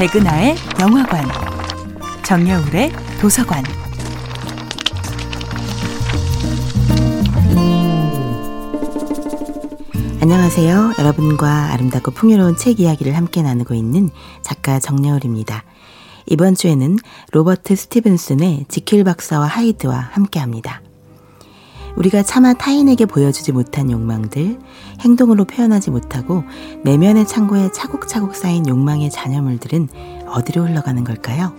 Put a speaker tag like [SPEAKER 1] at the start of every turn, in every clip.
[SPEAKER 1] 백은하의 영화관, 정여울의 도서관.
[SPEAKER 2] 안녕하세요. 여러분과 아름답고 풍요로운 책 이야기를 함께 나누고 있는 작가 정여울입니다. 이번 주에는 로버트 스티븐슨의 지킬 박사와 하이드와 함께 합니다. 우리가 차마 타인에게 보여주지 못한 욕망들, 행동으로 표현하지 못하고 내면의 창고에 차곡차곡 쌓인 욕망의 잔여물들은 어디로 흘러가는 걸까요?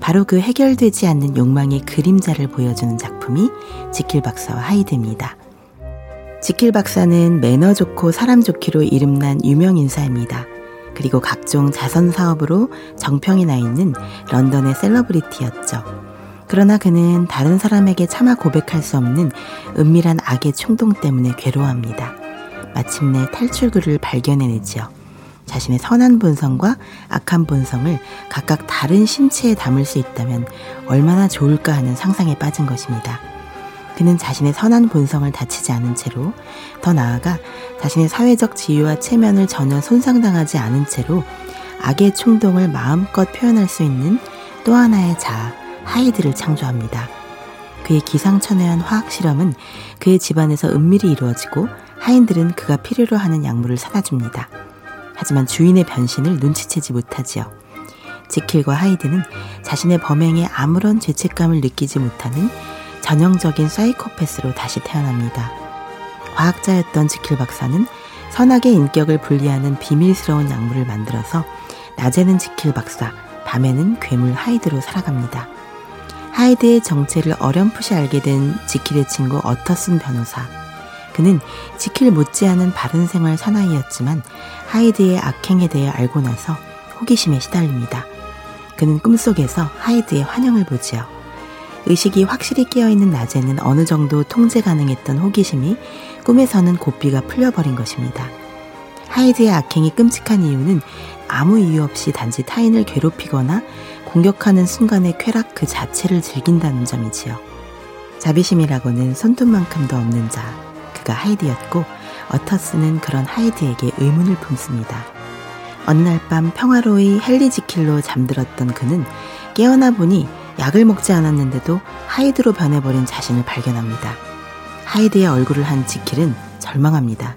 [SPEAKER 2] 바로 그 해결되지 않는 욕망의 그림자를 보여주는 작품이 지킬 박사와 하이드입니다. 지킬 박사는 매너 좋고 사람 좋기로 이름난 유명 인사입니다. 그리고 각종 자선 사업으로 정평이 나 있는 런던의 셀러브리티였죠. 그러나 그는 다른 사람에게 차마 고백할 수 없는 은밀한 악의 충동 때문에 괴로워합니다. 마침내 탈출구를 발견해내지요. 자신의 선한 본성과 악한 본성을 각각 다른 신체에 담을 수 있다면 얼마나 좋을까 하는 상상에 빠진 것입니다. 그는 자신의 선한 본성을 다치지 않은 채로 더 나아가 자신의 사회적 지위와 체면을 전혀 손상당하지 않은 채로 악의 충동을 마음껏 표현할 수 있는 또 하나의 자아, 하이드를 창조합니다. 그의 기상천외한 화학 실험은 그의 집안에서 은밀히 이루어지고 하인들은 그가 필요로 하는 약물을 사다 줍니다. 하지만 주인의 변신을 눈치채지 못하지요. 지킬과 하이드는 자신의 범행에 아무런 죄책감을 느끼지 못하는 전형적인 사이코패스로 다시 태어납니다. 과학자였던 지킬 박사는 선악의 인격을 분리하는 비밀스러운 약물을 만들어서 낮에는 지킬 박사, 밤에는 괴물 하이드로 살아갑니다. 하이드의 정체를 어렴풋이 알게 된 지킬의 친구 어터슨 변호사. 그는 지킬 못지않은 바른 생활 사나이였지만 하이드의 악행에 대해 알고 나서 호기심에 시달립니다. 그는 꿈속에서 하이드의 환영을 보지요. 의식이 확실히 깨어있는 낮에는 어느 정도 통제 가능했던 호기심이 꿈에서는 고삐가 풀려버린 것입니다. 하이드의 악행이 끔찍한 이유는 아무 이유 없이 단지 타인을 괴롭히거나 공격하는 순간의 쾌락 그 자체를 즐긴다는 점이지요. 자비심이라고는 손톱만큼도 없는 자, 그가 하이드였고 어터슨은 그런 하이드에게 의문을 품습니다. 어느 날 밤 평화로이 헨리 지킬로 잠들었던 그는 깨어나 보니 약을 먹지 않았는데도 하이드로 변해버린 자신을 발견합니다. 하이드의 얼굴을 한 지킬은 절망합니다.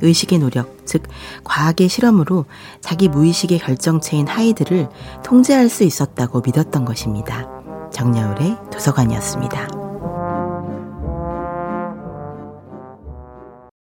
[SPEAKER 2] 의식의 노력, 즉 과학의 실험으로 자기 무의식의 결정체인 하이드를 통제할 수 있었다고 믿었던 것입니다. 정여울의 도서관이었습니다.